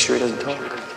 sure he doesn't talk.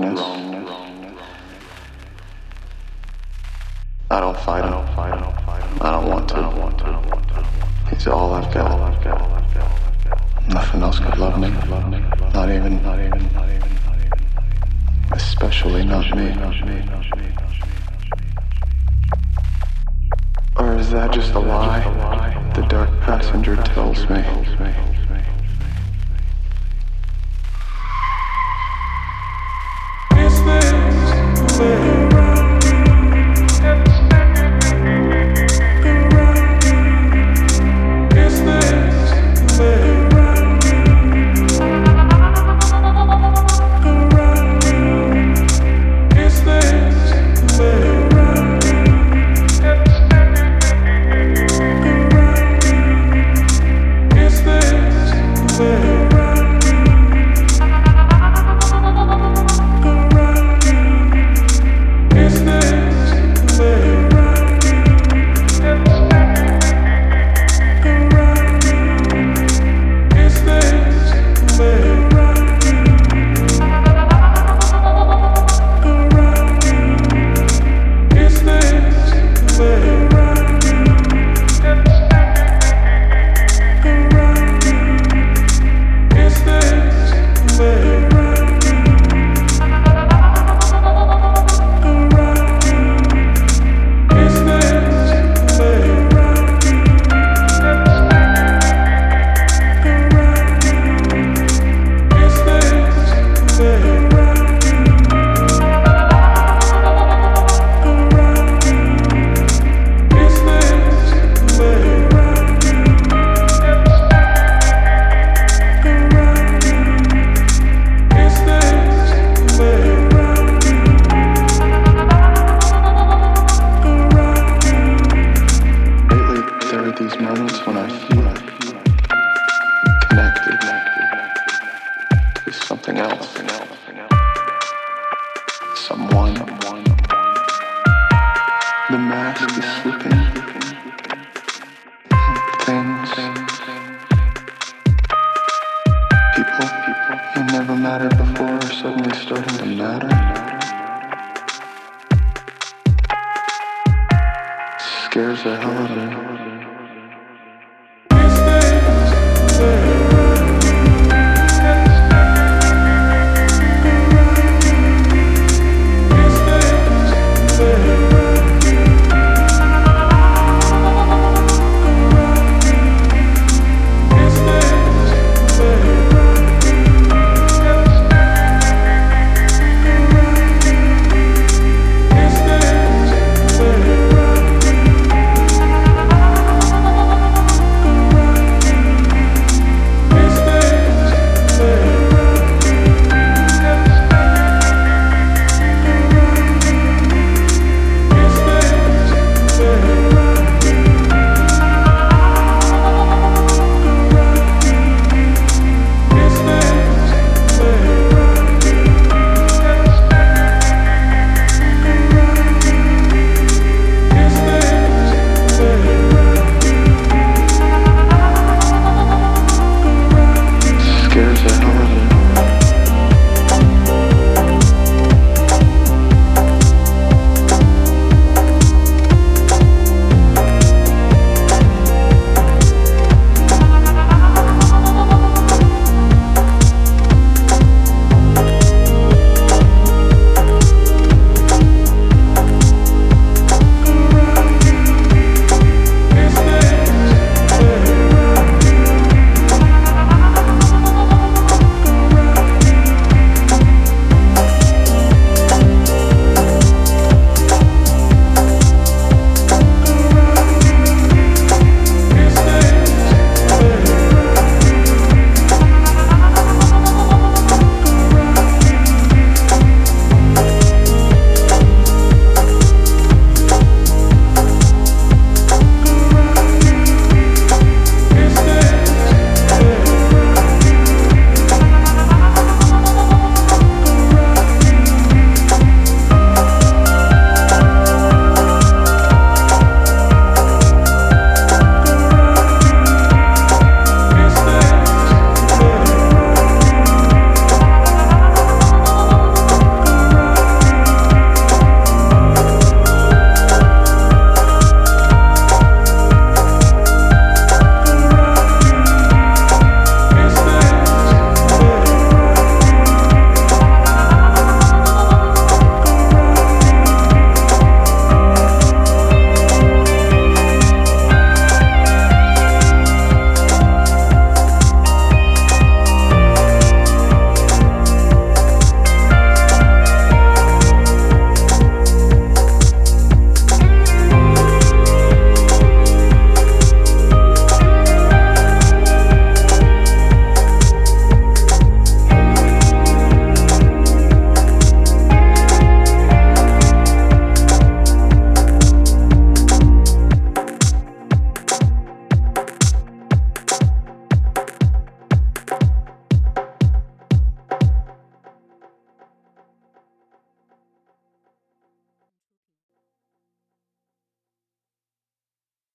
wrongness. I don't fight him. I don't want to. He's all I've got. Nothing else could love me. Not even. Especially not me. Or is that just a lie the dark passenger tells me?